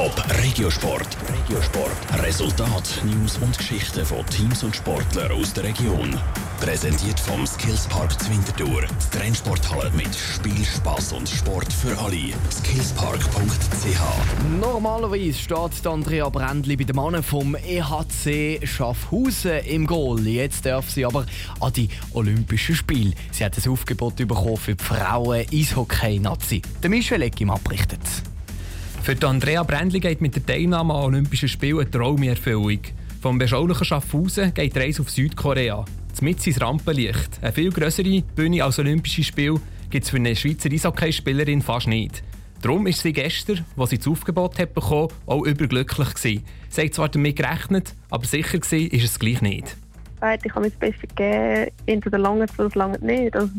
Top Regiosport. Regiosport. Resultat, News und Geschichten von Teams und Sportlern aus der Region. Präsentiert vom Skillspark Zwintertour. Die Trennsporthalle mit Spiel, Spass und Sport für alle. Skillspark.ch. Normalerweise steht Andrea Brändli bei den Mannen vom EHC Schaffhausen im Goal. Jetzt darf sie aber an die Olympischen Spiele. Sie hat ein Aufgebot bekommen für die Frauen Eishockey-Nazi. Der Michel Eckim abrichtet. Für Andrea Brändli geht mit der Teilnahme an Olympischen Spielen eine Traumerfüllung. Vom beschaulichen Schaffhausen geht die Reise auf Südkorea. Mit ins Rampenlicht. Eine viel größere Bühne als Olympische Spiele gibt es für eine Schweizer Eishockeyspielerin fast nicht. Darum ist sie gestern, als sie das Aufgebot hat bekommen, auch überglücklich gewesen. Sie hat zwar damit gerechnet, aber sicher war ist es gleich nicht. Ich habe mir das Beste gegeben, entweder lange oder lange nicht. Also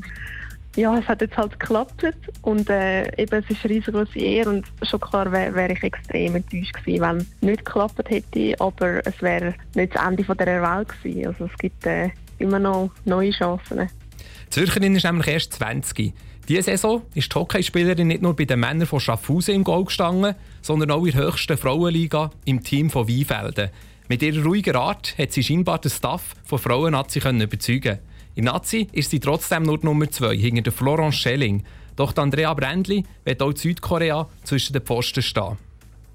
ja, es hat jetzt halt geklappt und äh, eben, es ist eine riesengroße Ehre und schon klar wäre wär ich extrem enttäuscht gewesen, wenn es nicht geklappt hätte, aber es wäre nicht das Ende dieser Welt gewesen. Also es gibt äh, immer noch neue Chancen. Zürcherin ist nämlich erst 20. Diese Saison ist die Hockeyspielerin nicht nur bei den Männern von Schaffhausen im Goal gestanden, sondern auch in der höchsten Frauenliga im Team von Weinfelden. Mit ihrer ruhigen Art hat sie scheinbar den Staff von Frauen-Nazi überzeugen in Nazi ist sie trotzdem nur Nummer 2 hinter der Florence Schelling. Doch Andrea Brändli wird auch Südkorea zwischen den Pfosten stehen.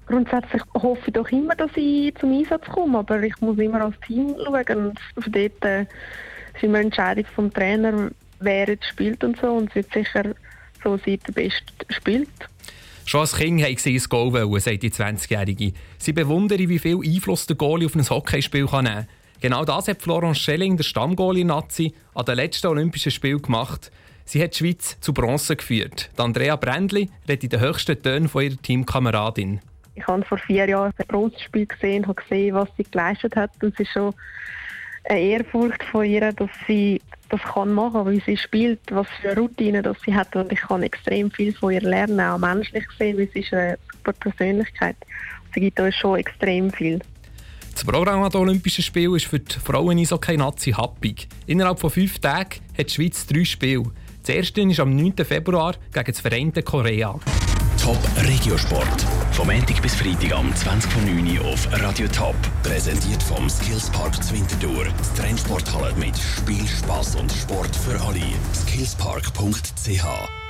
Grundsätzlich hoffe ich doch immer, dass ich zum Einsatz komme, aber ich muss immer als Team schauen. Von dort äh, ist immer eine Entscheidung vom Trainer, wer jetzt spielt und so. Und es wird sicher so sein, der Beste spielt. Schon als Kind wollte sie ein Goal, wollen, sagt die 20-Jährige. Sie bewundere, wie viel Einfluss der Goalie auf ein Hockeyspiel nehmen kann. Genau das hat Florence Schelling, der Stammgoalie-Nazi, an den letzten Olympischen Spielen gemacht. Sie hat die Schweiz zu Bronze geführt. Die Andrea Brändli redet in den höchsten Tönen von ihrer Teamkameradin. Ich habe vor vier Jahren ein Bronzespiel gesehen und gesehen, was sie geleistet hat. Und es ist schon eine Ehrfurcht von ihr, dass sie das kann machen, wie sie spielt, was für eine Routine das sie hat. Und ich kann extrem viel von ihr lernen, auch menschlich gesehen, weil sie ist eine super Persönlichkeit. Sie gibt uns schon extrem viel. Das Programm an den Olympischen Spielen ist für die Frauen Eishockey-Nazi happig. Innerhalb von fünf Tagen hat die Schweiz drei Spiele. Das erste ist am 9. Februar gegen das Vereinte Korea. Top Regiosport. Vom Montag bis Freitag am 20.09 Uhr auf Radio Top. Präsentiert vom Skillspark Zwintertour. Das Trendsporthalle mit Spiel, Spass und Sport für alle. Skillspark.ch